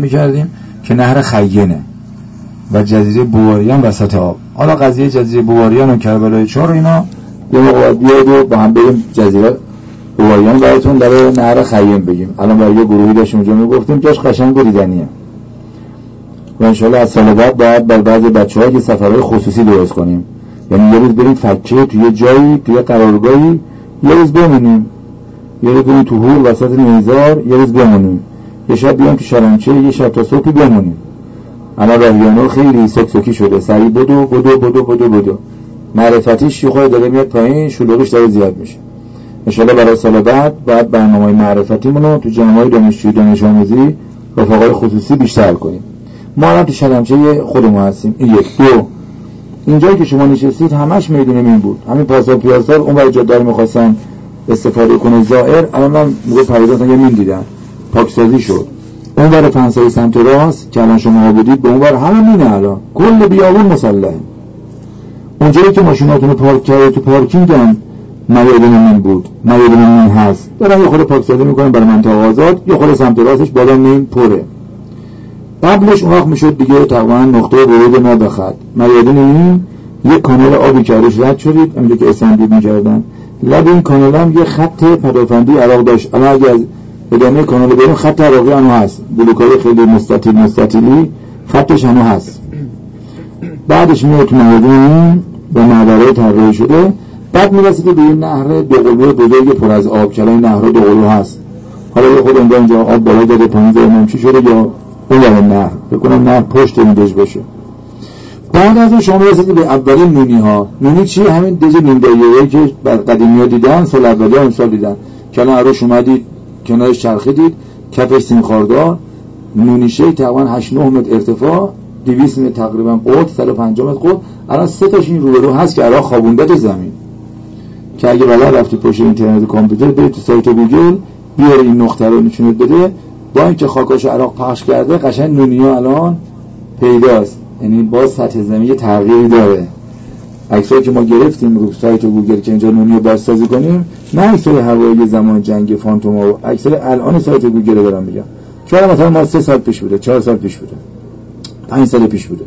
می‌کردیم که نهر خیینه و جزیره بواریان وسط آب. حالا قضیه جزیره بواریان و کربلای چهار اینا یه موقع بیاد و با هم بریم جزیره بواریان براتون در نهر خیین بگیم. الان برای یه گروهی داشتیم اونجا می‌گفتیم جاش قشنگ دیدنیه و انشالله از سال بعد باید بر بعضی بچه ها سفرهای خصوصی درست کنیم. یعنی یه روز بریم فکه توی جایی توی قرارگاهی یه روز بمونیم. یه روز بریم تو هور وسط نیزار یه روز بمونیم. یه شب بیام تو شرانچه یه شب تا صبحی بمونیم اما راهیانو خیلی سکسکی شده. سریع بدو بدو بدو بدو بدو. معرفتیش یه داره میاد پایین شلوغش داره زیاد میشه. انشالله برای سال بعد باید برنامه معرفتیمون رو تو جمعه دانشجوی دانش آموزی رفقای خصوصی بیشتر کنیم. ما هم تو شلمچه خودمون هستیم. این یک. دو. اینجایی که شما نشستید همش میدون این بود. همین پاسا پیاسار اون برای جادار می‌خواستن استفاده کنه. زائر الان من موقع پریدان یه مین دیدن پاکسازی شد. اون برای فنسای سمت راست که الان شما بودید به اون بر همه مینه الان. کل بیابون مسلح. اونجایی که ماشیناتون رو پارک کرده تو پارکینگ هم میادین مین بود. میادین مین هست. دارن یه خود پاکسازی می‌کنن برای منطقه آزاد یه خود سمت راستش بالا مین پره. قبلش اون وقت می‌شد دیگه تقریبا نقطه ورود ما میادین این یه کانال آبی که رد شدید. همینجا که اسندید می‌کردن. لب این کانال هم یه خط پدافندی عراق داشت. اما اگه از ادامه کانال بریم خط عراقی هم هست. بلوکای خیلی مستطیل مستطیلی خطش هم هست. بعدش میاد تو میادین به معبرهای طراحی شده. بعد می‌رسید به این نهر دوقلو بزرگ پر از آب. که این نهر دوقلو هست؟ حالا یه خود اینجا آب بالا داده پایین زیر شده یا اون نه بکنم نه پشت این دژ باشه. بعد از اون شما رسید به اولین نونی ها نونی چی؟ همین دژ نیمدایه که بر قدیمی ها دیدن سال اولی ها سال دیدن. کنار عروش اومدید کنارش چرخیدید کفش سیم خاردار نونیشه تقریبا 8 9 متر ارتفاع. 200 متر تقریبا قد 150 متر قد الان سه تاش این روبرو هست که عراق خوابونده زمین. که اگه بالا رفتی پشت اینترنت کامپیوتر برید تو سایت گوگل بیاری این نقطه رو نشونت بده. با اینکه خاکاش عراق پخش کرده قشنگ نونیا الان پیداست. یعنی باز سطح زمین یه تغییری داره. عکسایی که ما گرفتیم رو سایت گوگل که اینجا نونیو بازسازی کنیم نه عکسای هوایی زمان جنگ فانتوم و عکسای الان سایت گوگل دارم میگم. چون مثلا ما سه سال پیش بوده چهار سال پیش بوده. پنج سال پیش بوده.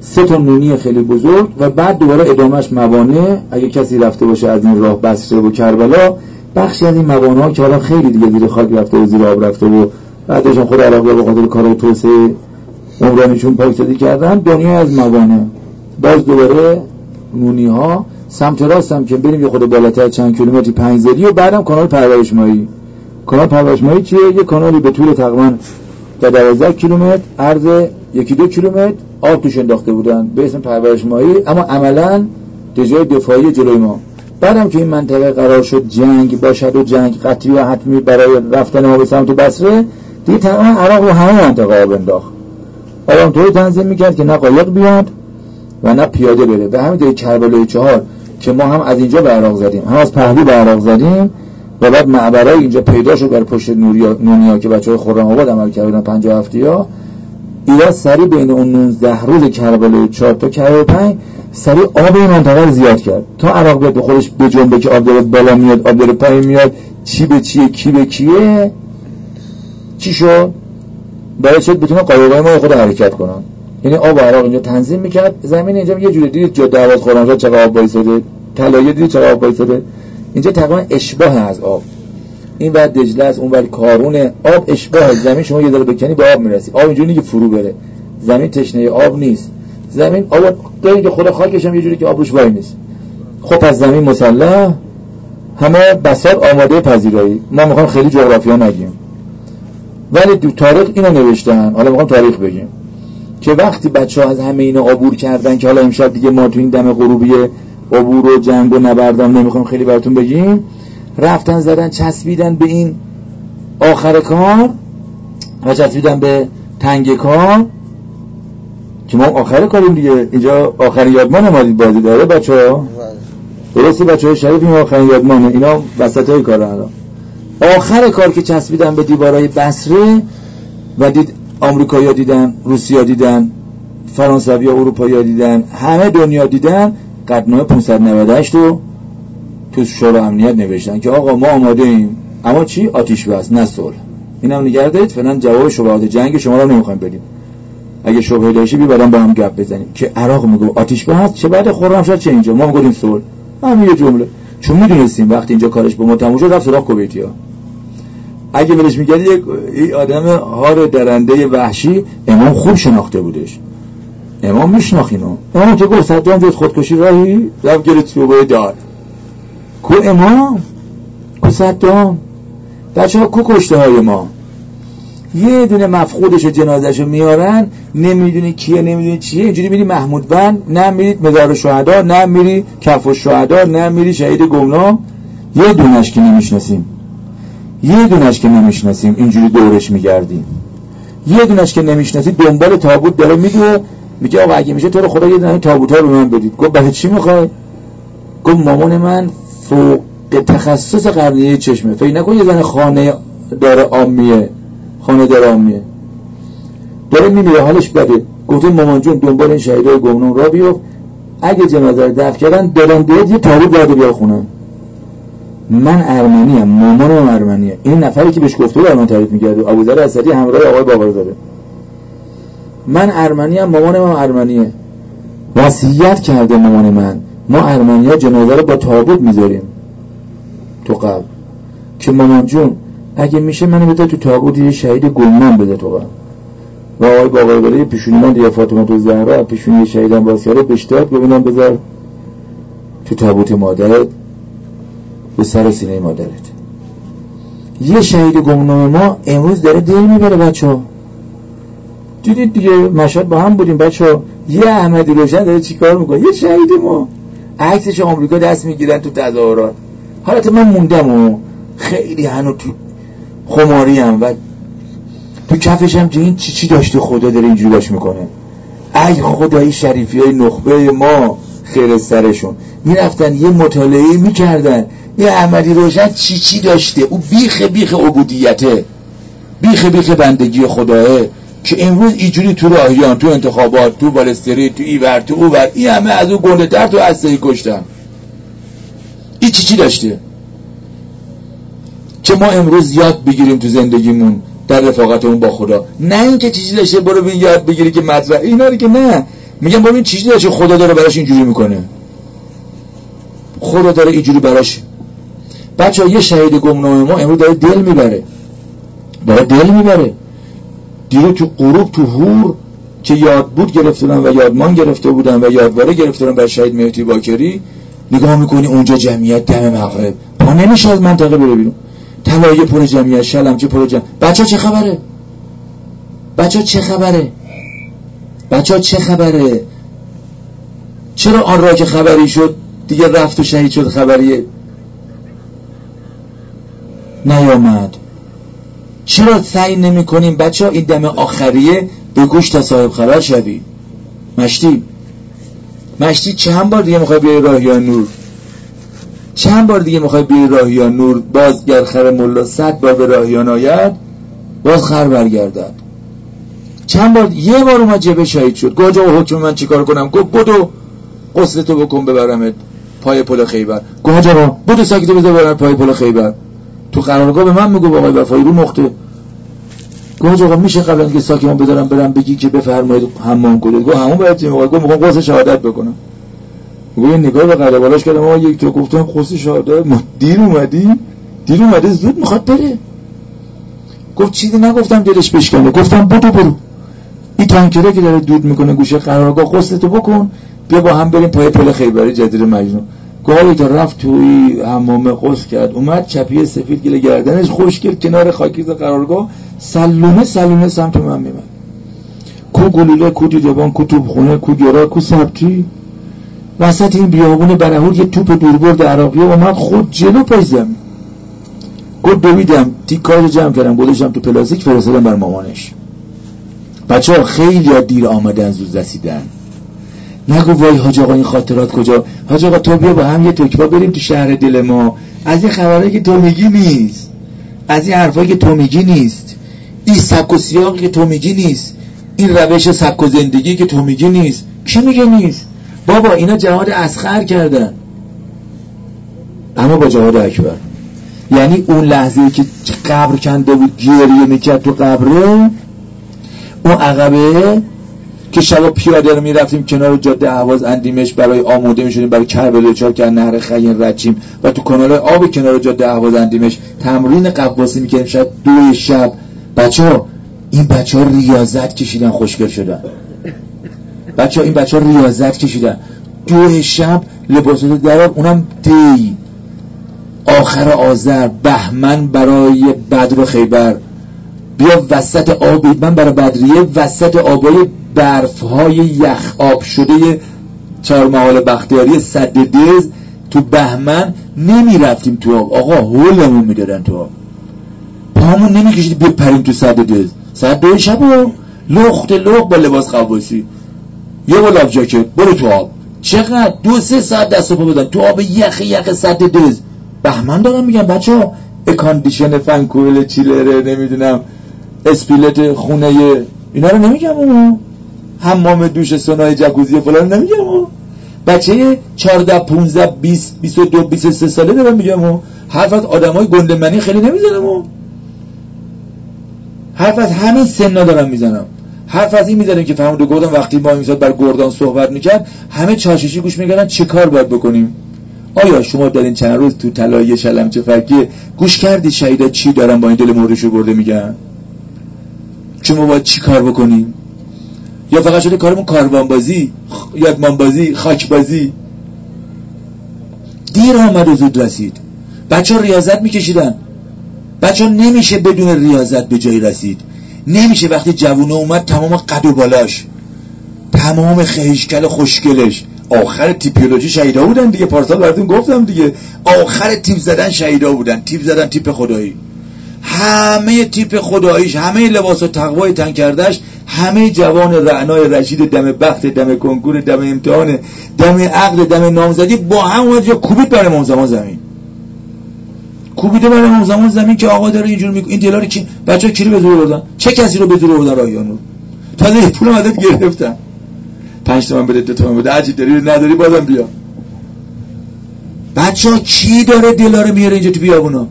سه تا نونی خیلی بزرگ و بعد دوباره ادامهش موانع اگه کسی رفته باشه از این راه بصره و کربلا بخشی از این موانع که حالا خیلی دیگه زیر خاک رفته و زیر آب رفته و بعدش خود عراقی به خاطر کار توسعه عمرانیشون پاکسازی کردن دنیا از موانع. باز دوباره نونی ها سمت راست هم که بریم یه خود بالاتر چند کیلومتری پنج زدی و بعدم کانال پرورش مایی کانال پرورش مایی چیه؟ یه کانالی به طول تقریبا تا 12 کیلومتر عرض یکی دو کیلومتر آب توش انداخته بودن به اسم پرورش مایی اما عملا جای دفاعی جلوی ما. بعدم که این منطقه قرار شد جنگ باشد و جنگ قطعی و حتمی برای رفتن ما به سمت بصره دیگه تمام عراق و همه منطقه آب انداخت. آرام طوری تنظیم می‌کرد که نه قایق بیاد و نه پیاده بره. به همین کربلای چهار که ما هم از اینجا به عراق زدیم. هم از پهلو به عراق زدیم و بعد معبرای اینجا پیدا شد بر پشت نوریا نونیا که بچه های خورم آباد عمل کردن 50 هفته ها ایران سری بین اون 19 روز کربلای 4 تا کربلای 5 سری آب این منطقه زیاد کرد. تا عراق بیاد به خودش به جنبه که آب داره بالا میاد آب داره پایین میاد چی به چیه کی به کیه؟ چی شد؟ باید شد بتونه قایقای ما خود حرکت کنن. یعنی آب عراق اینجا تنظیم می‌کرد. زمین اینجا یه جوری دید جا دعوت خورانجا چقدر آب بایستده طلایه دید چقدر آب بایستده اینجا تقریبا اشباه از آب. این بعد دجله است اون بعد کارون آب اشباه. زمین شما یه ذره بکنی به آب می‌رسی. آب اینجوری که فرو بره. زمین تشنه آب نیست. زمین آب دارین که خود خاکش هم یه جوری که آب وای نیست. خب از زمین مسلح. همه بساط آماده پذیرایی. ما می‌خوام خیلی جغرافیا نگیم. ولی دو تاریخ اینو نوشتن. حالا می‌خوام تاریخ بگیم. که وقتی بچه ها از همه اینا عبور کردن که حالا امشب دیگه ما تو این دم غروبی عبور و جنگ و نبردم نمی‌خوام خیلی براتون بگیم رفتن زدن چسبیدن به این آخر کار و چسبیدن به تنگ کار که ما آخر کاریم دیگه. اینجا آخر یادمان اومدید بازی داره بچه ها درستی بچه های شریف این آخر یادمانه اینا وسط های کار الان. آخر کار که چسبیدن به دیوارای بسره و دید آمریکایی دیدن روسیا دیدن فرانسوی اروپایی دیدن همه دنیا دیدن. قدنامه 598 رو تو شورای امنیت نوشتن که آقا ما آماده ایم. اما چی؟ آتیش بس نه صلح. اینم نگه دارید؟ فعلا جواب شبهات جنگ شما رو نمی‌خوایم بدیم. اگه شبهه داشتی بی با هم گپ بزنیم. که عراق میگو آتیش هست چه بعد خورم شد چه اینجا؟ ما میگیم صلح. همین یه جمله. چون می‌دونستیم وقتی اینجا کارش به شد رفت سراغ کویتی ها اگه بلش میگردی یک آدم هار درنده وحشی امام خوب شناخته بودش. امام میشناخینو امام که گفت صدام خودکشی راهی رفت گرد توبه داد کو امام؟ کو صدام؟ بچه ها کو کشته های ما؟ یه دونه مفقودش و جنازش رو میارن نمی‌دونی کیه نمی‌دونی چیه اینجوری میری محمود بند نه میرید مزار شهدا نه میری کف شهدا نه میری شهید گمنام. یه دونش که نمی‌شناسیم. یه دونش که نمی‌شناسیم اینجوری دورش میگردیم. یه دونش که نمی‌شناسی دنبال تابوت داره میگه میگه آقا اگه میشه تو رو خدا یه دونه تابوت ها رو من بدید. گفت برای چی می‌خوای؟ گفت مامان من فوق تخصص قرنیه چشمه. فکر نکن یه زن خانه داره آمیه خانه داره آمیه داره میمیره حالش بده. گفته مامان جون دنبال این شهیدای گمنون را بیفت. اگه جنازه رو دفن کردن دیت یه تابوت برده بیا خونه من ارمنی ام مامانم ارمنیه. این نفری که بهش گفته بود من تعریف می‌کرد ابوذر اسدی همراه آقای داره. من ارمنی ام مامانم ارمنیه. وصیت کرده مامان من. ما ارمنی جنازه رو با تابوت می‌ذاریم. تو قبل که مامان جون اگه میشه منو بده تو تابوت یه شهید گلمان بده تو قبل و آقای باقر داره پیشونی من دیگه فاطمه تو زهرا پیشونی شهیدم باز کرده بشتاد ببینم بذار تو تابوت مادرت به سر سینه مادرت. یه شهید گمنام ما امروز داره دل می‌بره بچه دیدید دیگه مشهد با هم بودیم بچه یه احمدی روشن داره چیکار می‌کنه؟ یه شهید ما. عکسش آمریکا دست می‌گیرن تو تظاهرات. حالت من موندم و خیلی هنو تو خماری هم و تو کفش هم این چی چی داشته خدا داره اینجوری باش می‌کنه. ای خدایی شریفی های نخبه ما خیر سرشون. می‌رفتن یه مطالعه می‌کردن. یه احمدی روشن چی چی داشته؟ او بیخ بیخ عبودیته. بیخ بیخ بندگی خداه که امروز اینجوری تو راهیان تو انتخابات تو بالستری تو ایور تو اوور این همه از او گنده تر تو اصلی کشتن. این چی چی داشته؟ که ما امروز یاد بگیریم تو زندگیمون در رفاقتمون با خدا. نه اینکه چیزی داشته برو بین یاد بگیری که مطرح اینا رو که نه. میگم ببین چیزی داشته خدا داره براش اینجوری می‌کنه. خدا داره اینجوری براش بچه یه شهید گمنام ما امروز داره دل می‌بره. داره دل می‌بره. دیگه تو غروب تو هور که یاد بود گرفتن و یادمان گرفته بودن و یادواره گرفتن بر شهید مهدی باکری نگاه می‌کنی اونجا جمعیت دم مغرب. پا نمیشه از منطقه بره بیرون. طلایه پر جمعیت چه پر جمعیت بچه چه خبره؟ بچه چه خبره؟ بچه چه خبره؟ چرا آن را که خبری شد دیگه رفت و شهید شد خبریه؟ نیامد. چرا سعی نمی کنیم بچه ها این دم آخریه به گوش تا صاحب خبر مشتی مشتی چند بار دیگه می‌خوای بیای راهیان نور؟ چند بار دیگه می‌خوای بیای راهیان نور؟ باز گر خر ملا صد بار به راهیان آید باز خر برگردد. چند بار یه بار اومد جبه شهید شد. گفت و حکم من چیکار کنم؟ گفت بدو قصلتو بکن ببرمت پای پل خیبر. گفت آقا بدو ساکتو بذار پای پل خیبر. تو قرارگاه به من میگو آقای وفایی رو نقطه گفت آقا میشه قبل اینکه ساکمون بدارم برم بگی که بفرمایید حمام کنید گفت همون باید تیم گفت می‌خوام قصه شهادت بکنم. گفت نگاه به قره بالاش کردم. ما یک تو گفتم قصه شهادت. ما دیر اومدی؟ دیر اومده زود می‌خواد بره. گفت چیزی نگفتم دلش بشکنه. گفتم بدو برو. این تانکره که داره دود می‌کنه گوشه قرارگاه قصتو بکن. بیا با هم بریم پای پل خیبری جدیر مجنون. گاهی تا رفت توی حمام قص کرد. اومد چپی سفید گله گردنش خوش کرد کنار خاکیز قرارگاه. سلونه سلونه سمت من میمد کو گلوله کو دیدبان کو توبخونه کو گرا کو سبتی. وسط این بیابون برهور یه توپ دوربرد عراقی اومد خود جلو پای زمین. گفت دویدم تیکار جمع کردم گذاشتم تو پلاستیک فرستادم بر مامانش. بچه ها خیلی دیر آمدن زود رسیدن. نگو وای حاج آقا این خاطرات کجا. حاج آقا تو بیا با هم یه تکبا بریم تو شهر دل ما. از این خبرهایی که تو میگی نیست. از این حرفایی که تو میگی نیست. این سبک و سیاقی که تو میگی نیست. این روش سبک و زندگی که تو میگی نیست. کی میگه نیست؟ بابا اینا جهاد اسخر کردن اما با جهاد اکبر. یعنی اون لحظه که قبر کنده بود گریه می‌کرد تو قبره اون عقبه که شبا پیاده رو می‌رفتیم کنار جاده اهواز اندیمش برای آموده می‌شدیم برای کربلا چهار که نهر خیین رچیم و تو کانال آب کنار جاده اهواز اندیمش تمرین قباسی می‌کردیم. شاید دو شب. بچه ها این بچه ها ریاضت کشیدن خوشگل شدن. بچه ها این بچه ها ریاضت کشیدن. دو شب لباسات در اونم دی. آخر آذر بهمن برای بدر و خیبر. بیا وسط آب من برای بدریه وسط آبای برف های یخ آب شده چهار محال بختیاری صد دز تو بهمن نمی رفتیم تو آب. آقا هولمون می‌دادن تو آب. پامون نمی کشید بپریم تو صد دز. صد دو شب و لخت لخت با لباس غواصی یه با life jacket برو تو آب. چقدر؟ دو سه ساعت دست پا بزن. تو آب یخ یخ سد دز. بهمن دارم میگم بچه ها air condition فنکویل چیلره نمی‌دونم. اسپلیت خونه اینا رو نمیگم اونو حمام دوش سونای جکوزی فلان نمیگم اون. بچه 14 15 20 22 23 ساله دارم میگم اون. حرف از آدمای گندمنی خیلی نمی‌زنم اون. حرف از همین سنا دارم می‌زنم. حرف از این می‌زنیم که فهمونده گفتم وقتی ما این بر گردان صحبت می‌کرد همه چاششی گوش می‌کردن چه کار باید بکنیم؟ آیا شما در این چند روز تو طلایه شلم چه فرقی گوش کردی شهیدا چی دارن با این دل مردشو برده میگن؟ شما باید چی کار بکنیم یا فقط شده کارمون کاروان بازی یادمان بازی خاک بازی دیر آمد و زود رسید. بچه ها ریاضت میکشیدن. بچه ها نمیشه بدون ریاضت به جایی رسید. نمیشه وقتی جوونه اومد تمام قد و بالاش. تمام خیشکل خوشگلش. آخر تیپیولوژی شهیدا بودن دیگه. پارسال براتون گفتم دیگه. آخر تیپ زدن شهیدا بودن. تیپ زدن تیپ خدایی. همه تیپ خداییش همه لباس و تقوای تن کردش همه جوان رعنای رشید دم بخت دم کنکور دم امتحان دم عقد دم نامزدی با هم اومد یا کوبید برای امام زمان زمین. کوبیده برای امام زمان زمین که آقا داره اینجور میگه این دلار کی؟ بچا کی رو به زور بردن چه کسی رو به زور بردن رایانو تازه پول مدد گرفتن. پنج تومن بده دو تومن بده. عجیب داری نداری؟ بازم بیا. بچه ها کی داره دلار میاره اینجا تو بیابونا؟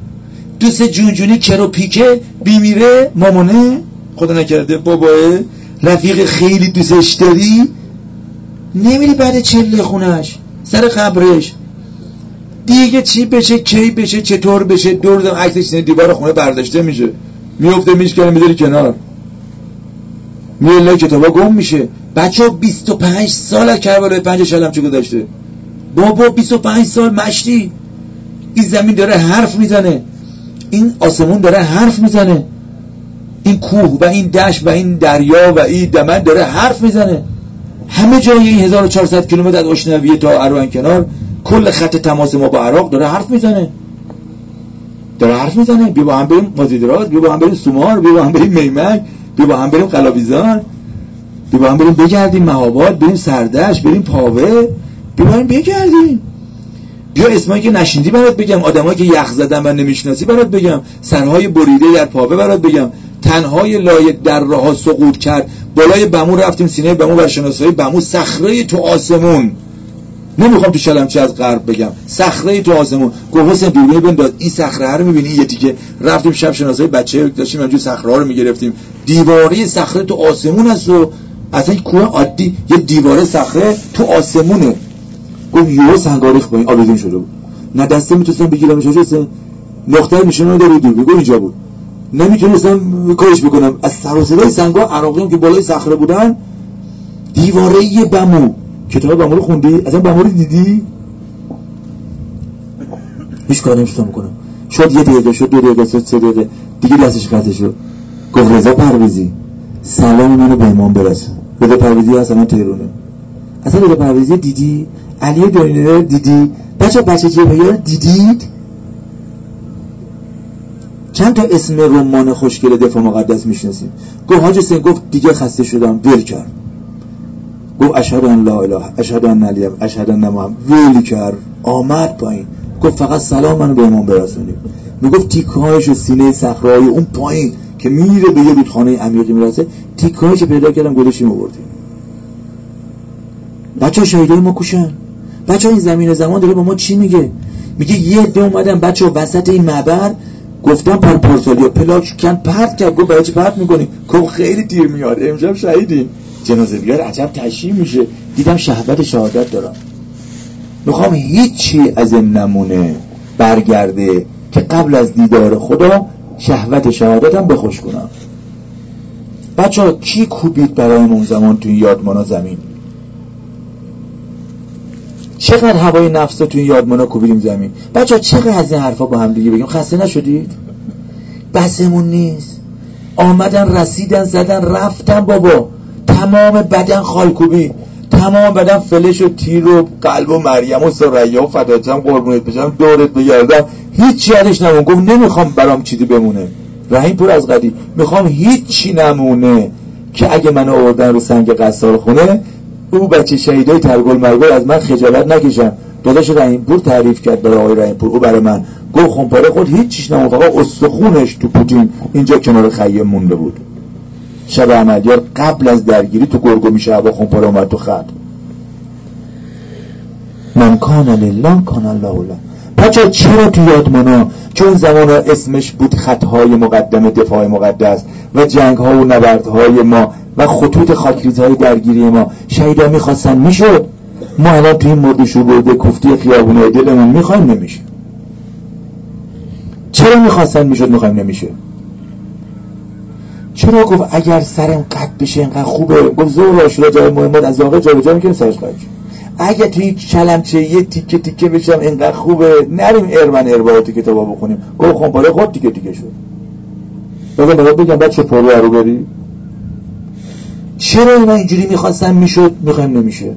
دوست جونجونی کرو پیکه بیمیره؟ مامانه؟ خدا نکرده. باباه رفیق خیلی دوستش داری؟ نمیری بعد چله خونش. سر قبرش. دیگه چی بشه کی بشه چطور بشه؟ دور دم عکسش دیوار خونه برداشته میشه. میفته میشکنه می‌ذاری کنار. میله کتابا گم میشه. بچه ها 25 سال از کربلای پنج شلم چه گذاشته بابا 25 سال مشتی. این زمین داره حرف می‌زنه. این آسمون داره حرف می‌زنه. این کوه و این دشت و این دریا و این دمن داره حرف می‌زنه. همه جای این 1400 کیلومتر از اشنویه تا اروان کنار کل خط تماس ما با عراق داره حرف می‌زنه. داره حرف می‌زنه. بیا با هم بریم مازیدرات بیا با هم بریم سومار بیا با هم بریم میمک بیا با هم بریم قلابیزان بیا با هم بریم بگردیم مهاباد بریم سردش بریم پاوه بیا با هم بگردیم. بیا اسمایی که نشیندی برات بگم آدمایی که یخ زدن و نمی‌شناسی برات بگم سرهای بریده در پاوه برات بگم تنهای لایه در راه سقوط کرد بالای بمو رفتیم سینه بمو بر شناسایی بمو صخره تو آسمون. نمی‌خوام تو شلمچه از غرب بگم صخره تو آسمون. گفت حسین دوربین بنداز این صخره رو می‌بینی؟ یه تیکه رفتیم شب شناسایی بچه داشتیم همجور صخره رو می‌گرفتیم. دیواره صخره تو آسمون هست و اصلا کوه عادی یه دیواره صخره تو آسمونه. گفت یه سنگاریخ با این آبیدون شده بود. نه دسته می‌تونستم بگیرم حسین نقطه نشونه داری دور بگو اینجا بود. نمی‌تونستم کارش بکنم. از سر و صدای سنگا عراقیان که بالای صخره بودن دیواره بمو. کتاب بمو رو خوندی؟ اصلا بمو رو دیدی؟ هیچ کار نمیشتم کنم شد یه دقیقه شد دو دقیقه شد سه دقیقه. دیگه دستش قطع شد. گفت رضا پرویزی سلام منو به امام برسون. رضا پرویزی اصلا تهرونه اصلا رضا پرویزی دیدی؟ علی دانیلر دیدی؟ بچه بچه جبهه دیدید؟ چند تا اسم رمان خوشگل دفاع مقدس می‌شناسیم. گفت حاج حسین گفت دیگه خسته شدم ول کرد گفت اشهد ان لا اله اشهد ان علی اشهد ان محمد. ول کرد آمد پایین. گفت فقط سلام منو به امام برسونید می‌گفت تیکهایش و سینه صخره‌های اون پایین که میره به یه رودخانه عمیقی می‌رسه. تیکهایش پیدا کردم گذاشتیم آوردیم. بچه شهیدای ما کوشن بچه این زمین زمان داره با ما چی میگه؟ میگه یه عده اومدن بچه وسط این معبر گفتم پر پارسالیا پلاک کن پرت کرد گفت برای چه پرت می‌کنی؟ گفت خیلی دیر میاد امشب شهیدیم جنازه بیار عجب تشییع میشه. دیدم شهادت شهادت دارم. می‌خوام هیچی از این نمونه برگرده که قبل از دیدار خدا شهوت شهادتم بخوش کنم. بچه ها کی کوبید برای اون زمان توی یادمانا زمین؟ چقدر هوای نفس رو توی یادمانا کوبیدیم زمین؟ بچه ها چقدر از این حرفا با هم دیگه بگیم؟ خسته نشدید؟ بسمون نیست. آمدن رسیدن زدن رفتن بابا. تمام بدن خالکوبی تمام بدن فلش و تیر و قلب و مریم و سریا و فداتم قربونت بشم دورت بگردم. هیچ یادش نمون. گفت نمی‌خوام برام چیزی بمونه. رحیم پور از قدی می‌خوام هیچی نمونه. که اگه من آوردن رو سنگ قصار خونه او بچه شهیدای ترگل مرگل از من خجالت نکشن. داداش رحیم پور تعریف کرد برای آقای رحیم پور. او برای من گفت خمپاره خود هیچیش نمون فقط استخونش تو پوتین. اینجا کنار خیه مونده بود. شب عملیار قبل از درگیری تو گرگو میشه هوا خمپاره اومد تو خط. من کان لله کان الله الله بچه چرا تو یادمانا چون زمان اسمش بود خطهای مقدم دفاع مقدس. و جنگ ها و نبردهای ما و خطوط خاکریزهای درگیری ما. شهیدا می‌خواستن می‌شد. ما الان توی این مرد شبرده کفتی خیابونه دلمون می‌خوایم نمیشه. چرا می‌خواستن می‌شد می‌خوایم نمیشه؟ چرا گفت اگر سرم قد بشه اینقدر خوبه؟ گفت زور آشورا جای محمد از واقع جا به می‌کنه سرش قد اگه توی چلمچه یه تیکه تیکه بشم اینقدر خوبه. نریم ارمن ارباطی کتابا بخونیم. گفت خون پاره خود تیکه تیکه شد. بگم بگم بگم بچه پرو رو بری. چرا اینا اینجوری می‌خواستن؟ می‌شد می‌خوایم نمیشه.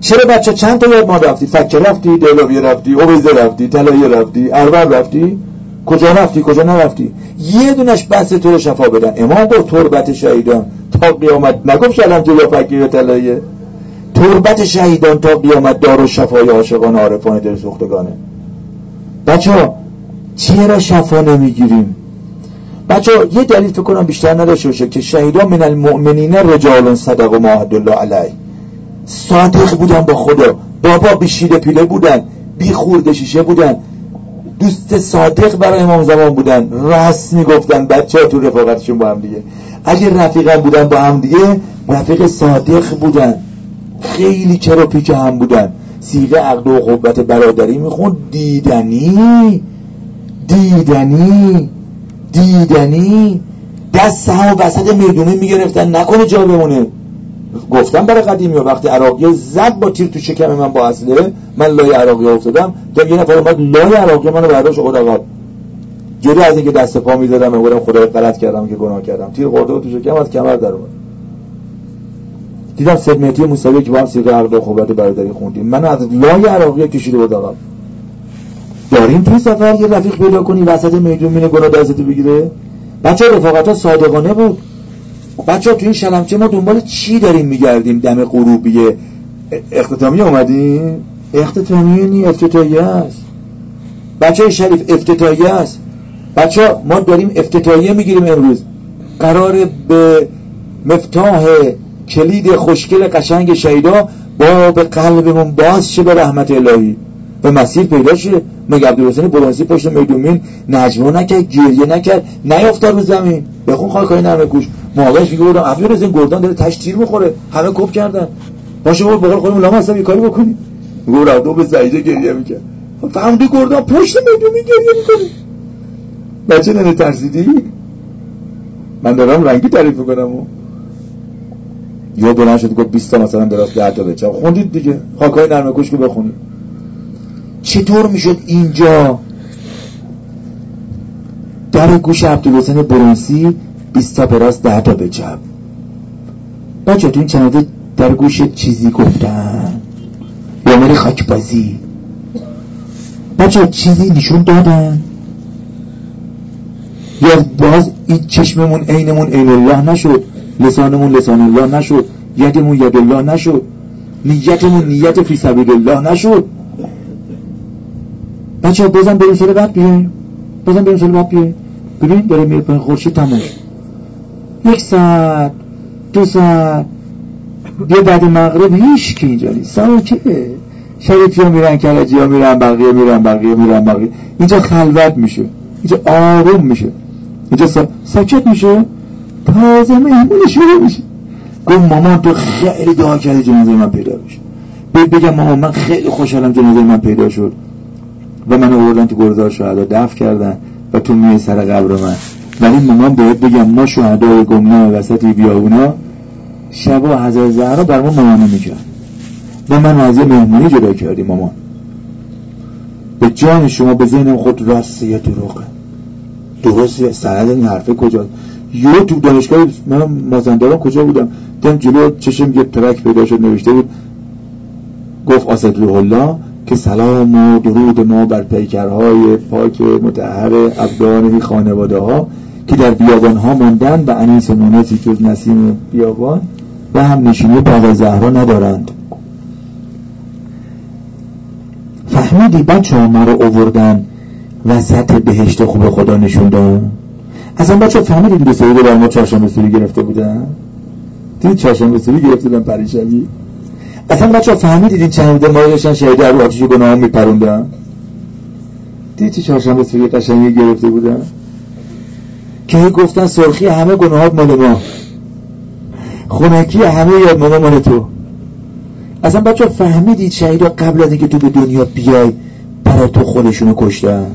چرا بچه چند تا یاد ما رفتی؟ فکر رفتی دلاوی رفتی اویزه رفتی طلایه رفتی اربر رفتی. کجا رفتی؟ کجا نرفتی؟ یه دونش بس تو رو شفا بدن. امام گفت تربت شهیدان تا قیامت. نگفت شلم تو یا فکر طلایه. تربت شهیدان تا قیامت دار و شفای عاشقان عارفان دل سوختگانه بچه ها چرا شفا نمی‌گیریم؟ بچه یه دلیل فکر کنم بیشتر نداشته باشه که شهیدان من المؤمنین رجال صدق و معهد الله علی صادق بودن با خدا. بابا بیشیده پیله بودن بی خورد شیشه بودن. دوست صادق برای امام زمان بودن. راست می‌گفتن بچه ها تو رفاقتشون با هم دیگه. اگه رفیقم بودن با هم دیگه رفیق صادق بودن. خیلی چرا پیچ هم بودن. سیغه عقد و قوت برادری میخون دیدنی دیدنی. دیدنی دست هم وسط می‌دونی می‌گرفتن. نکنه جا بمونه. گفتم برای قدیمی وقتی عراقی زد با تیر تو شکم من با اصله من لای عراقی افتادم. تا یه نفر اومد لای عراقی منو برداشت آقا. جوری از اینکه دست پا می‌زدم میگم خدا غلط کردم که گناه کردم. تیر خورده تو شکم از کمر در اومد. دیدم سید مهدی موسوی که با هم سیغه عقد و خوبت برادری خوندیم. من از لای عراقی کشیده بود آقا. داریم توی سفر یه رفیق پیدا کنی وسط میدون مینه گناه دستتو بگیره. بچه رفاقت ها صادقانه بود. بچه ها تو این شلمچه ما دنبال چی داریم میگردیم؟ دم غروبی اختتامی اومدیم؟ اختتامی نی افتتاحیه است. بچه شریف افتتاحیه است. بچه ما داریم افتتاحیه می‌گیریم امروز. قرار به مفتاح کلید خوشگل قشنگ شهیدا با به قلبمون باز شه به رحمت الهی. به مسیر پیدا شه. مگه عبدالحسین برانسی پشت میدومین نجمه نکرد گریه نکرد نیافتاد رو زمین. بخون خاکای نرمه کوش. مقابلش میگه بودم عبدالحسین گردان داره تش تیر می‌خوره. همه کپ کردن. باشه برو بقول خودمون لام هستم یه کاری بکنی میگه رفتم به سجده گریه می‌کرد. فهمدی گردان پشت میدومین گریه می‌کنه بچه ننه ترسیدی؟ من دارم رنگی تعریف می‌کنم. یا بلند شد گفت 20 تا مثلا دراز 10 تا بچم خوندید دیگه. خاکای نرمه کوش که بخونید. چطور می‌شد اینجا؟ در گوش عبدالحسین برونسی 20 تا 10 تا به چپ. بچه تو این چنده در گوش چیزی گفتن. یا مری خاک بازی بچه چیزی نشون دادن. یا باز این چشممون عینمون عین الله نشد. لسانمون لسان الله نشد. یدمون ید الله نشد. نیتمون نیت فی سبیل الله نشد. بچه بزن بریم سال بعد بیایم بزن بریم سال بعد بیایم ببین داره میره پایین خورشید تموم. یک ساعت دو ساعت. بیا بعد مغرب هیچ که اینجا نیست. ساکه شریفی ها میرن کلجی ها میرن بقیه میرن بقیه میرن بقیه. اینجا خلوت میشه. اینجا آروم میشه. اینجا ساکت میشه. تازه مهمونی شروع میشه. گفت مامان تو خیلی دعا کردی جنازه من پیدا بشه. بگم مامان من خیلی خوشحالم جنازه من پیدا شد. و من آوردن تو گردار شهدا دفع کردن و تو میه سر قبر من. ولی مامان باید بگم ما شهدای گمنام وسط بیابونا شبا هزار زهرا بر ما مامانی می‌کرد. و من از یه مهمونی جدا کردی مامان. به جان شما به ذهن خود راسته یا دروغه درست سند این حرفه کجا؟ یه تو دانشگاه من مازندران کجا بودم؟ دیدم جلو چشم یه ترک پیدا شد نوشته بود. گفت آسد روح الله که سلام و درود ما بر پیکرهای پاک متحر ابدان خانواده ها که در بیابان ها و انیس و مونسی جز نسیم بیابان و هم نشینی بعد زهرا ندارند. فهمیدی بچه ها ما رو اووردن وسط بهشت خوب خدا نشوندن اصلا بچه فهمیدی دو سری رو ما چهارشنبه سوری گرفته بودن؟ دید چهارشنبه سوری گرفته بودن پریشبی؟ اصلا بچه فهمیدید این چند ما داشتن شهید در آتیش گناه میپروندن؟ دید چه چهارشنبه سوری قشنگی گرفته بودن؟ که گفتن سرخی همه گناهات مال ما. خونکی همه یاد مال مال تو. اصلا بچه فهمیدید شهید قبل از اینکه تو به دنیا بیای برای تو خودشونو کشتن؟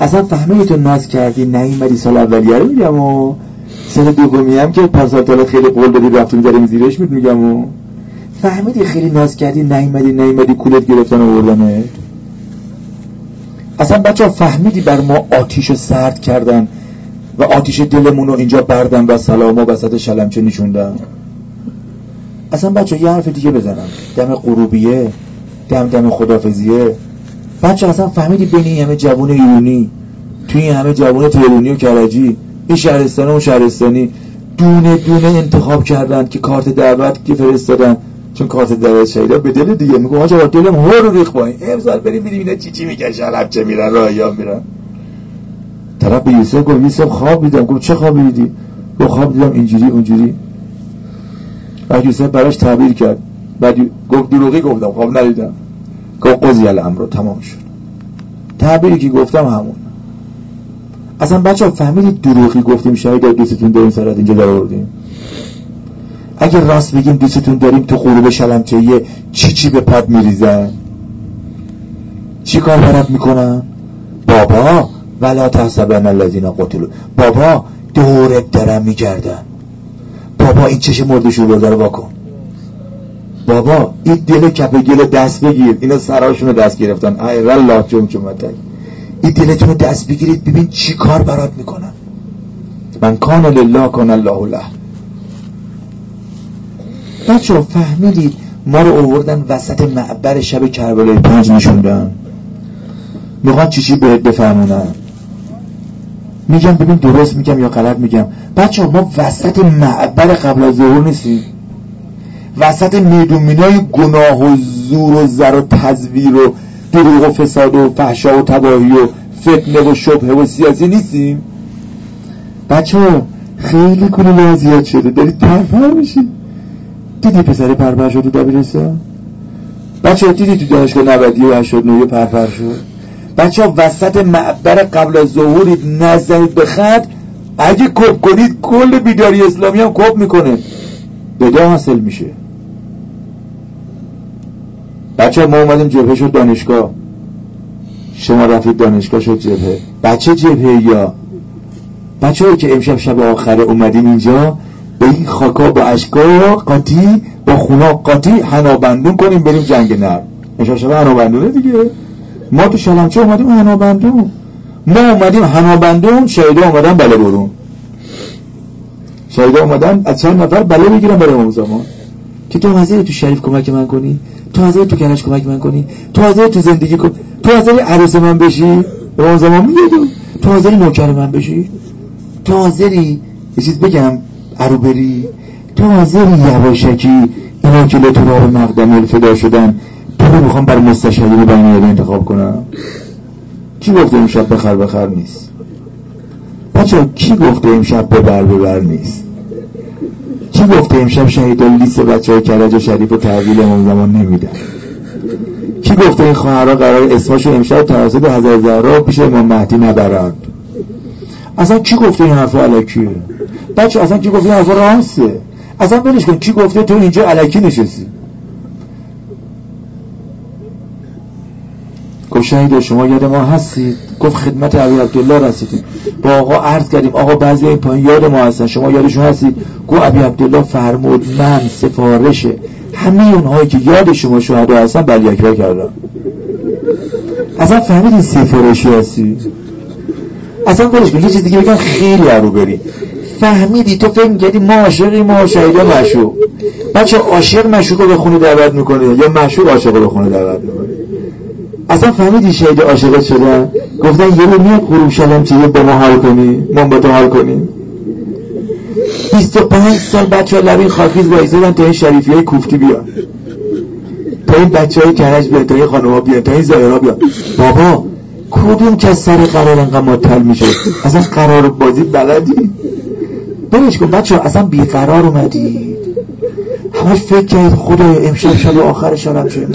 اصلا فهمیدی تو ناز کردی نیومدی سال اولیه رو میگم؟ و سال دومی هم که پارسال خیلی قول دادی رفتون داریم زیرش میگم و فهمیدی خیلی ناز کردی نیومدی نیومدی کولت گرفتن و بردنه اصلا بچه فهمیدی بر ما آتیش سرد کردن و آتیش دلمون رو اینجا بردن و سلام و وسط شلمچه نشوندن؟ اصلا بچه یه حرف دیگه بزنم. دم غروبیه دم دم خدافزیه بچه اصلا فهمیدی بین این همه جوون ایرونی توی این همه جوون تهرونی و کرجی این شهرستان و شهرستانی دونه دونه انتخاب کردن که کارت دعوت که فرستادن. چون کارت دعوت شهیدا به دل دیگه. میگم آجا دلم هر ریخ با این امسال بریم ببینیم اینا چی چی می‌کشن. چه میرن راهیا میرن. طرف به یوسف گفت یوسف خواب دیدم گفت چه خوابی دیدی گفت خواب دیدم اینجوری اونجوری. بعد یوسف براش تعبیر کرد. بعد گفت دروغی گفتم خواب ندیدم. گفت قضی الامر. تمام شد. تعبیری که گفتم همون. اصلا بچه ها فهمیدید دروغی گفتیم شاید دوستتون داریم سرات اینجا در آوردیم. اگه راست بگیم دوستتون داریم تو غروب شلمچه چی چی به پد میریزن. چی کار برات می‌کنن؟ بابا ولا تحسبن الذین قتلوا. بابا دورت دارن میگردن. بابا این چش مردشو رو داره واکن. بابا این دل کپ گل دست بگیر. اینا سراشون رو دست گرفتن. ای الله جم جمتک این دلتون رو دست بگیرید ببین چی کار برات می‌کنن من کان لله کان الله له. بچه فهمیدید؟ ما رو اووردن وسط معبر شب کربلای پنج نشوندن. می‌خوان چی چی بهت بفهمونن. میگم ببین درست میگم یا غلط میگم. بچه ما وسط معبر قبل از ظهور نیستیم. وسط میدومینای گناه و زور و زر و تزویر و دروغ و فساد و فحشا و تباهی و فتنه و شبه و سیاسی نیستیم؟ بچه خیلی کنه زیاد شده. دارید پرپر میشید. دیدی پسر پرپر شد تو دبیرستان؟ بچه دیدی تو دانشگاه 90 و 89 پرپر شد؟ بچه ها وسط معبر قبل از ظهورید نزنید به خط. اگه کپ کنید کل بیداری اسلامی هم کپ می‌کنه. بدا حاصل میشه. بچه ما اومدیم جبهه شد دانشگاه. شما رفید دانشگاه شد جبهه. بچه جبهه یا؟ بچه که امشب شب آخره اومدیم اینجا به این خاکا با اشکا قاطی با خونا قاطی هنابندون کنیم بریم جنگ نر امشب شب هنابندونه دیگه. ما تو شلمچه اومدیم هنابندون ما اومدیم هنابندون شهیده اومدن بله برون. شهیده اومدن از چند نفر بله بگیرن برای اون زمان. که تو حاضری تو شریف کمک من کنی؟ تو حاضری تو کرش کمک من کنی؟ تو حاضری تو زندگی کن؟ تو حاضری عروس من بشی؟ به اون زمان میگه تو حاضری نوکر من بشی؟ تو حاضری یه چیز بگم عرو بری؟ تو حاضری یواشکی اینا که تو به مقدم الفدا شدن تو رو می‌خوام برای مستشاری بین انتخاب کنم. کی گفته امشب بخر بخر نیست؟ بچه کی گفته امشب ببر ببر نیست؟ کی گفته امشب شهید لیست بچه های کرج و شریف و تحویل امام زمان نمیدن؟ کی گفته این خواهرها قرار اسمشو امشب توسط حضرت زهرا پیش امام مهدی نبرند؟ اصلا کی گفته این حرف علکیه بچه اصلا کی گفته؟ این حرف راسته اصلا بلش کن کی گفته؟ تو اینجا علکی نشستی. گفت شهید شما یاد ما هستید. گفت خدمت علی عبدالله رسیدیم. با آقا عرض کردیم آقا بعضی این پایین یاد ما هستن. شما یادشون هستید؟ گفت عبی عبدالله فرمود من سفارش همه اونهایی که یاد شما شهدا هستن بلی اکبر کردم. اصلا فهمیدین سفارشی هستی؟ اصلا برش کن یه چیز دیگه بگم خیلی رو بریم فهمیدی؟ تو فکر می‌کردی ما عاشقی ما شهیدا مشوق بچه عاشق مشوق رو به خونه دعوت می‌کنه یا مشوق عاشق رو به خونه دعوت می‌کنه؟ اصلا فهمیدی شهید عاشقت شدن؟ گفتن یه رو میاد قروب شلم چیه به ما حال کنی. ما با تو حال کنیم. 25 سال بچه ها لبین خاکیز بایزدن تا این شریفی های کوفتی بیان. تا این بچه های کرج بیان تا این خانم ها بیان تا این زایرها بیان. بابا کدوم که سر قرار انقدر معطل میشه اصلا قرار بازی بلدی؟ برش کن بچه ها اصلا بیقرار اومدید. همش فکر کرد خدای امشب شب آخر شبم چه؟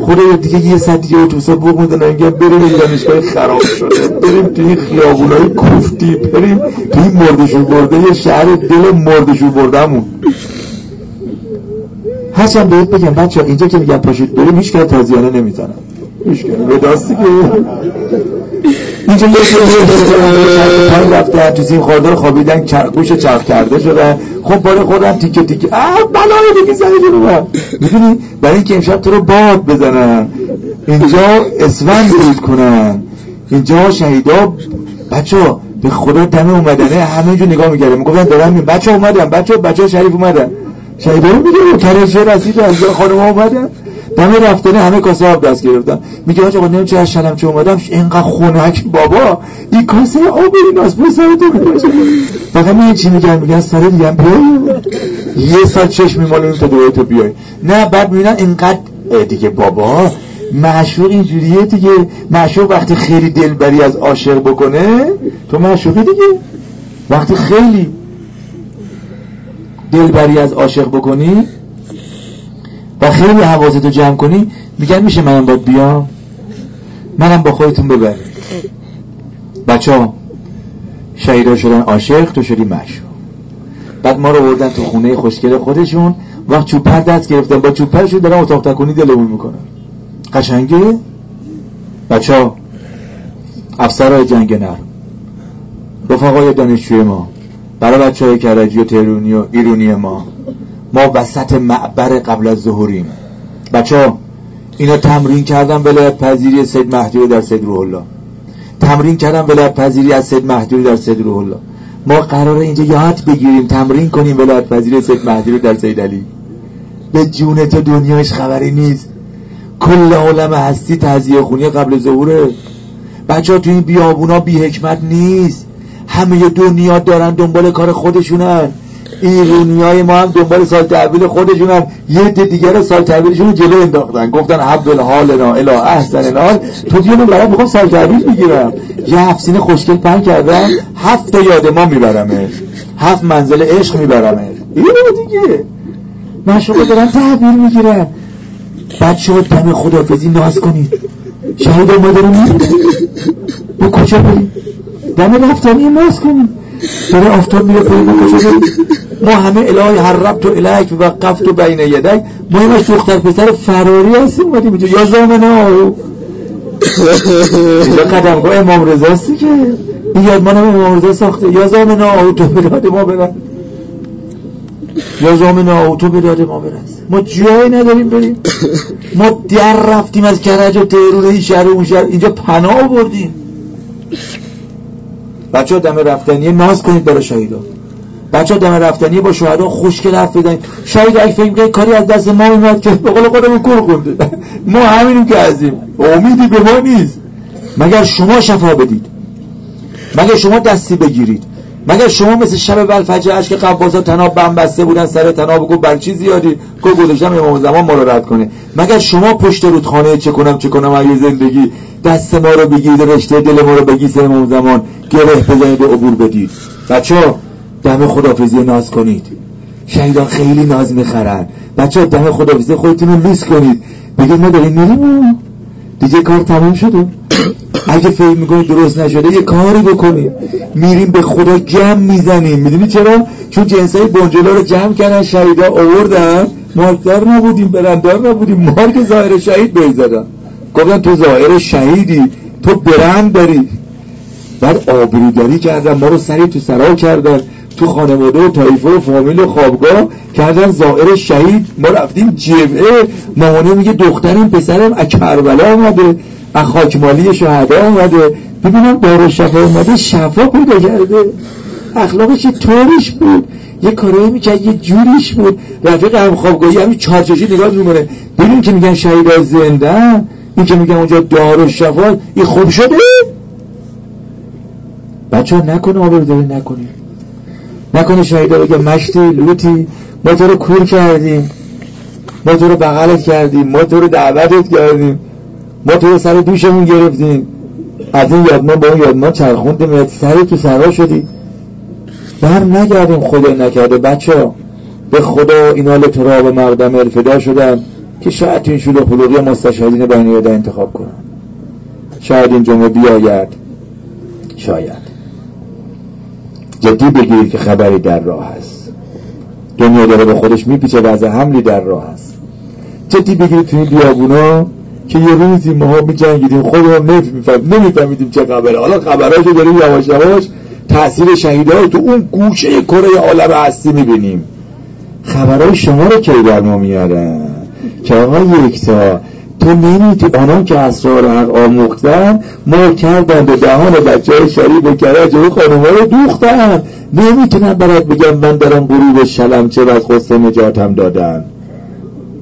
خدایا دیگه یه ساعت دیگه اتوبوسا بگوندن اینجا بریم این دانشگاه خراب شده. بریم توی این خیابونای کوفتی بریم توی این مردشون برده یه شهر دل مردشون بردمون هرچند بهت بگم بچه اینجا که میگم پاشید بریم هیچ که تازیانه نمی‌زنن. هیچ که وداستی که اینجا یه رفتن تو زین خاردار خوابیدن گوش چرخ کرده شدن خب باره خودم تیکه تیکه. آه بلای دیگه زنی جنوبا می‌دونی؟ برای اینکه امشب تو رو باد بزنن. اینجا اسفند برید کنن. اینجا شهیدا بچه به خدا دم اومدنه. همه جو نگاه میگرده می‌گفتن دارم می بچه اومدن بچه بچه شریف اومدن. شهیدا رو میگه کرشه رسید از خانم اومدن. دم رفتنه همه کاسه آب دست گرفتن. میگه آقا نمیم چه شلم چه اومدم. اینقدر خونک بابا. این کاسه آب این از بو سر تو. فقط میگه چی میگن؟ میگن سر دیگه یه سال چشم میمالون تا دوی تو بیای. نه بعد می‌بینن اینقدر دیگه بابا. معشوق اینجوریه دیگه. معشوق وقتی خیلی دلبری از عاشق بکنه تو معشوقی دیگه. وقتی خیلی دلبری از عاشق بکنی و خیلی حواستو جمع کنی میگن میشه منم باید بیام؟ منم با خودتون ببر بچه ها شهیدا شدن عاشق تو شدی مشو بعد ما رو بردن تو خونه خوشگل خودشون وقت چوپر دست گرفتن. با چوپرشون دارن اتاق تکونی دلمون می‌کنن. قشنگه؟ بچه ها افسرهای جنگ نر رفقای دانشجوی ما برای بچه های کرجی و تهرونی و ایرونی ما. ما وسط معبر قبل از ظهوریم. بچه ها اینا تمرین کردن ولایت پذیری سید مهدی در سید روح الله. تمرین کردن ولایت پذیری از سید مهدی در سید روح الله. ما قرار اینجا یاد بگیریم تمرین کنیم ولایت پذیری سید مهدی در سید علی. به جون تو دنیاش خبری نیست. کل عالم هستی تهذیه خونی قبل ظهوره. بچه ها تو این بیابونا بی حکمت نیست. همه دنیا دارن دنبال کار خودشونن. ایرونی های ما هم دنبال سال تحویل خودشون هم. یه ده دیگر سال تحویلشون رو جلو انداختن. گفتن حال نا الا احسن الحال. تو دیگه من برای می‌خوام سال تحویل بگیرم یه هفت خوشگل پن کردم. هفت یاد ما میبرمش هفت منزل عشق میبرمش اینو دیگه. مشروع دارن تحویل می‌گیرن بچه ها دم خدافزی ناز کنید شهید رو میرده به کجا بریم؟ دم رفتنی ناز کنید داره آفتاب میره پایین ما ما همه الهی حربت و الهک و وقفت و بین یدک ما همش دختر پسر فراری هستیم اومدیم اینجا. یا زامنه او اینجا قدمگاه امام رضاستی که؟ این یادمان امام رضا ساخته. یا زامنه آهو تو به داد ما برن. یا زامنه آهو تو به داد ما برن. ما جایی نداریم بریم. ما در رفتیم از کرج و تهرون این شهر و اون شهر. اینجا پناه بردیم بچه ها دم رفتنی ناز کنید برای شهیدا بچه دم رفتنی با شهدا خوشگل حرف بزنید شاید اگه فکر کاری از دست ما اومد که به قول خودمون کل خونده ما همینیم که ازیم امیدی به ما نیست. مگر شما شفا بدید؟ مگر شما دستی بگیرید؟ مگر شما مثل شب بلفجرش که قبازا تناب بم بسته بودن سر تناب گفت بر چی زیادی؟ گفت گذاشتم امام زمان ما رو رد کنه. مگر شما پشت رودخانه چه کنم چه کنم اگه زندگی دست ما رو بگیرید رشته دل ما رو بگید سر امام زمان گره بزنید و عبور بدید. بچه دم خدافزی ناز کنید. شهیدان خیلی ناز می‌خرن. بچه دم خدافزی خودتون رو لیست کنید. بگید ما داریم میریم. دیگه کار تمام شده اگه فکر می‌کنید درست نشده یه کاری بکنید میریم به خدا جمع می‌زنیم. می‌دونی چرا؟ چون جنسای بنجلا رو جمع کردن شهیدا آوردن. مارکدار نبودیم برندار نبودیم. مارک ظاهر شهید بیزدن گفتن تو ظاهر شهیدی. تو برند داری. بعد آبروداری کردن. ما رو سری تو سرا کردن. تو خانواده و طایفه و فامیل و خوابگاه کردن زائر شهید ما رفتیم جبهه مامانه میگه دخترم پسرم از کربلا آمده از خاکمالی شهده آمده ببینم دار شفا اومده شفا پیدا کرده. اخلاقش یه طوریش بود یه کارایی می‌کرد یه جوریش بود. رفیق هم خوابگاهی همین چارچشی نگاه می‌کنه. ببین که میگن شهید زنده این که میگن اونجا دار و شفا این خوب شده؟ بچه ها نکنه آبرداری نکنی نکنه. شهیده بگه مشتی لوتی ما تو رو کور کردیم. ما تو رو بغلت کردیم. ما تو رو دعوتت کردیم. ما تو رو سر دوشمون گرفتیم. از این یادمان با اون یادمان چرخوندیم. سر تو سرا شدی بر نگردیم خدا نکرده. بچه ها به خدا اینا لطرا و مردم الفدا شدن که شاید این شلو خلوقی مستشهدین بین انتخاب کنن. شاید این جمعه بیاید. شاید. جدی بگیرید که خبری در راه هست. دنیا داره به خودش میپیچه و از حملی در راه هست. جدی بگیرید تو این بیابونا که یه روزی ماها میجنگیدیم خودمون نمیفهمیدیم چه خبره. حالا خبراشو داریم یواش یواش تاثیر شهیدهای تو اون گوشه کره عالم هستی می‌بینیم. خبرهای شما رو کی در ما میارن؟ که آقا یکتا تو نمی‌تونی آنان که اسرار حق آموختن ما کردن به دهان بچه های شریف و کرج و خانوما رو دوختن. نمی‌تونن برات بگم من دارم غروب چه و از خسته نجاتم دادن.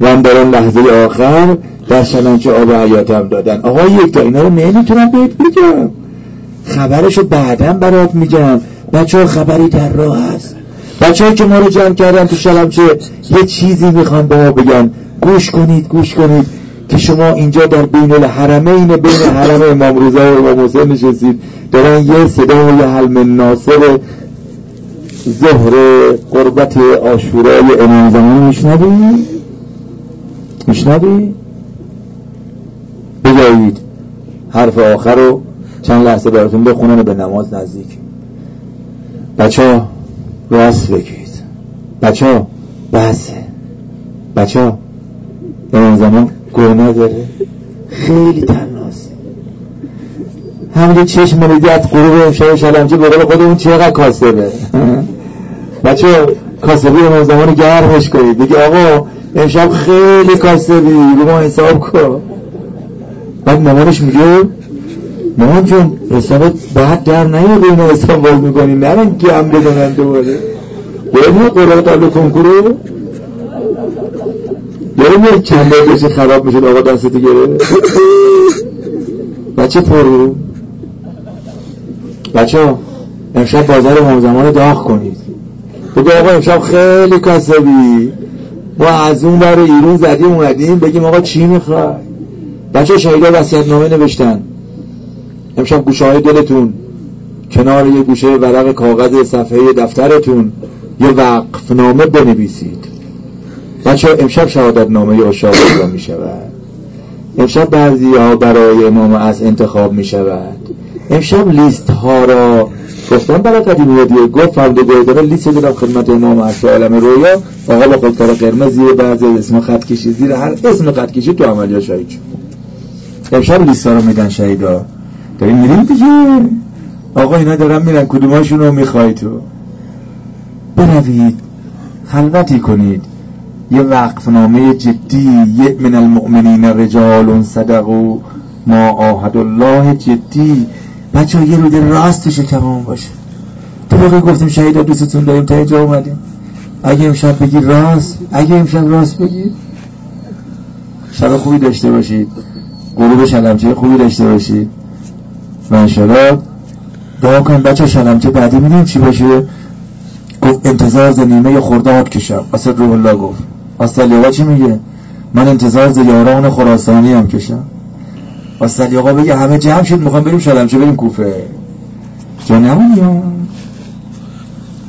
من دارم لحظه آخر در چه آب حیاتم دادن. آقا یک تا اینا رو نمی‌تونم بهت بگم. خبرشو بعدا برات میگم. بچه ها خبری در راه هست بچه که ما رو جمع کردن تو چه یه چیزی می‌خوان به ما بگن. گوش کنید گوش کنید. که شما اینجا در بین الحرمین بین حرم امام رضا و امام حسین نشستید دارن یه صدای حلم ناصر ظهر قربت آشورای امام زمان میشنوی؟ میشنوی؟ بگوید حرف آخر رو چند لحظه براتون بخونن به نماز نزدیک بچه ها راست بگید بچه ها بحثه بچه ها امام زمان گوه نداره خیلی تناست همین چشم میدی از غروب امشب شلمچه به قول خودمون چقدر کاسبه بچه کاسبی امام زمان گرمش کنید. بگی آقا امشب خیلی کاسبی رو ما حساب کن. بعد مامانش میگه مامان جون حسابت بعد در نیاد اینو حساب باز می‌کنی نرن گم بدونن دوباره. یعنی قرآن قبل کنکورو یعنی یک چند بشه خراب میشه آقا دستتو گره. بچه پرو بچه ها امشب بازار همزمان داغ کنید. بگو آقا امشب خیلی کسبی ما از اون بر ایرون زدیم اومدیم بگیم آقا چی می‌خوای؟ بچه شهیده وسیعت نامه نوشتن. امشب گوشه های دلتون. کنار یه گوشه ورق کاغذ صفحه دفترتون. یه وقف نامه بنویسید. بچه امشب شهادت نامه اشاق می شود امشب بعضی ها برای امام از انتخاب می شود امشب لیست ها را گفتم برای قدیم هدیه گفت فرد گردانه لیست دادم خدمت امام از عالم رویا. آقا با خودکار قرمز زیر بعضی اسم خط کشی زیر هر اسم خط کشی تو عملیا شهید شد. امشب لیست ها رو میدن شهیدا داریم میریم دیگه آقا اینا دارم میرن کدوماشون رو می‌خوای تو؟ بروید. خلوتی کنید. یه وقفنامه جدی یه من المؤمنین رجال صدقو ما آهد الله جدی. بچه یه روده راست شکممون باشه. تو موقع گفتیم شهید دوستتون داریم تا اینجا اومدیم. اگه امشب بگی راست اگه امشب راست بگی شب خوبی داشته باشید. غروب شلمچه خوبی داشته باشید. و انشالله دعا کن بچه شلمچه بعدی میدیم چی باشه؟ گفت انتظار زنیمه خرداد کشم. اصد روح الله گفت. آستالیاقا چی میگه؟ من انتظار زیاران خراسانی هم کشم. آستالیاقا بگه همه جمع شد می‌خوام بریم شلمچه بریم کوفه. جا نمونیم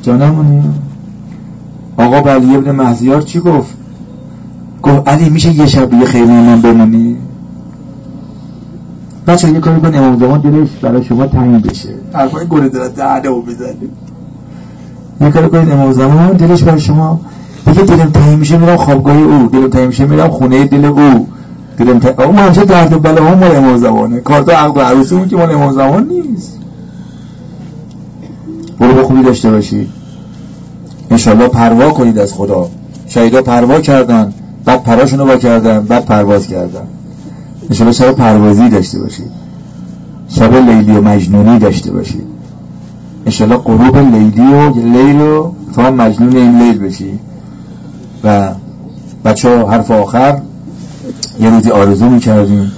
جا نمونیم آقا بلی ابن مهزیار چی گفت؟ گفت علی میشه یه شب یه خیلی من بمونی؟ بچه یه کاری کن امام زمان دلش برای شما تعیین بشه. حرفای گره داره دهنه و بزنه یه کاری کنید امام زمان دلش برای شما بگه دلم تعیین میشه میرم خوابگاه او. دلم تعیین میشه میرم خونه دل او. دلم تعیین اون منشه درد بلا هم مال امام زمانه؟ کارتا عقد و عروسی اون که مال امام زمان نیست. برو خوبی داشته باشید انشالله پروا کنید از خدا. شهیدا پروا کردن بعد پراشونو با کردن بعد پرواز کردن. انشالله شب پروازی داشته باشید شب لیلی و مجنونی داشته باشید انشالله قروب لیلی و لیل و تا مجنون این لیل بشی. و بچه ها حرف آخر یه روزی آرزو می‌کردیم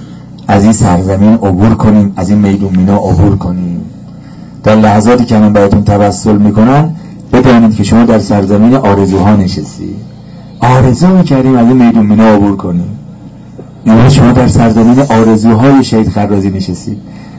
از این سرزمین عبور کنیم از این میدون مینا عبور کنیم. در لحظاتی که من براتون توسل می‌کنم بدانید که شما در سرزمین آرزوها نشستی. آرزو می‌کردیم از این میدون مینا عبور کنیم. یعنی شما در سرزمین آرزوهای شهید خرازی نشستید.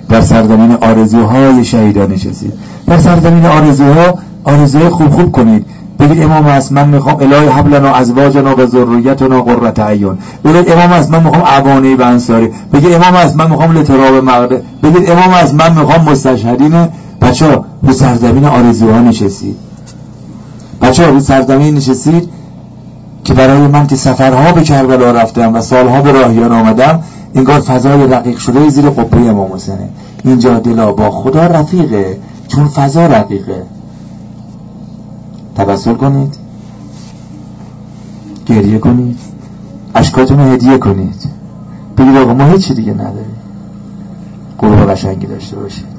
در سرزمین آرزوهای شهیدان نشستید. در سرزمین آرزوها آرزوهای خوب خوب کنید. بگید امام است من می‌خوام الهی حبلنا ازواجنا و ذریتنا قرة اعین. بگید امام است من می‌خوام عوانی و انصاری. بگید امام است من می‌خوام لتراب مغرب بگید امام است من می‌خوام مستشهدین. بچه رو سرزمین آرزوها نشستید. بچه رو سرزمین نشستید که برای من که سفرها به کربلا رفتم و سالها به راهیان آمدم انگار فضای رقیق شده زیر قبه امام حسینه. اینجا دلا با خدا رفیقه چون فضا رقیقه. تبسل کنید. گریه کنید. اشکاتون رو هدیه کنید. بگید آقا ما هیچی دیگه نداریم. قروب قشنگی داشته باشید.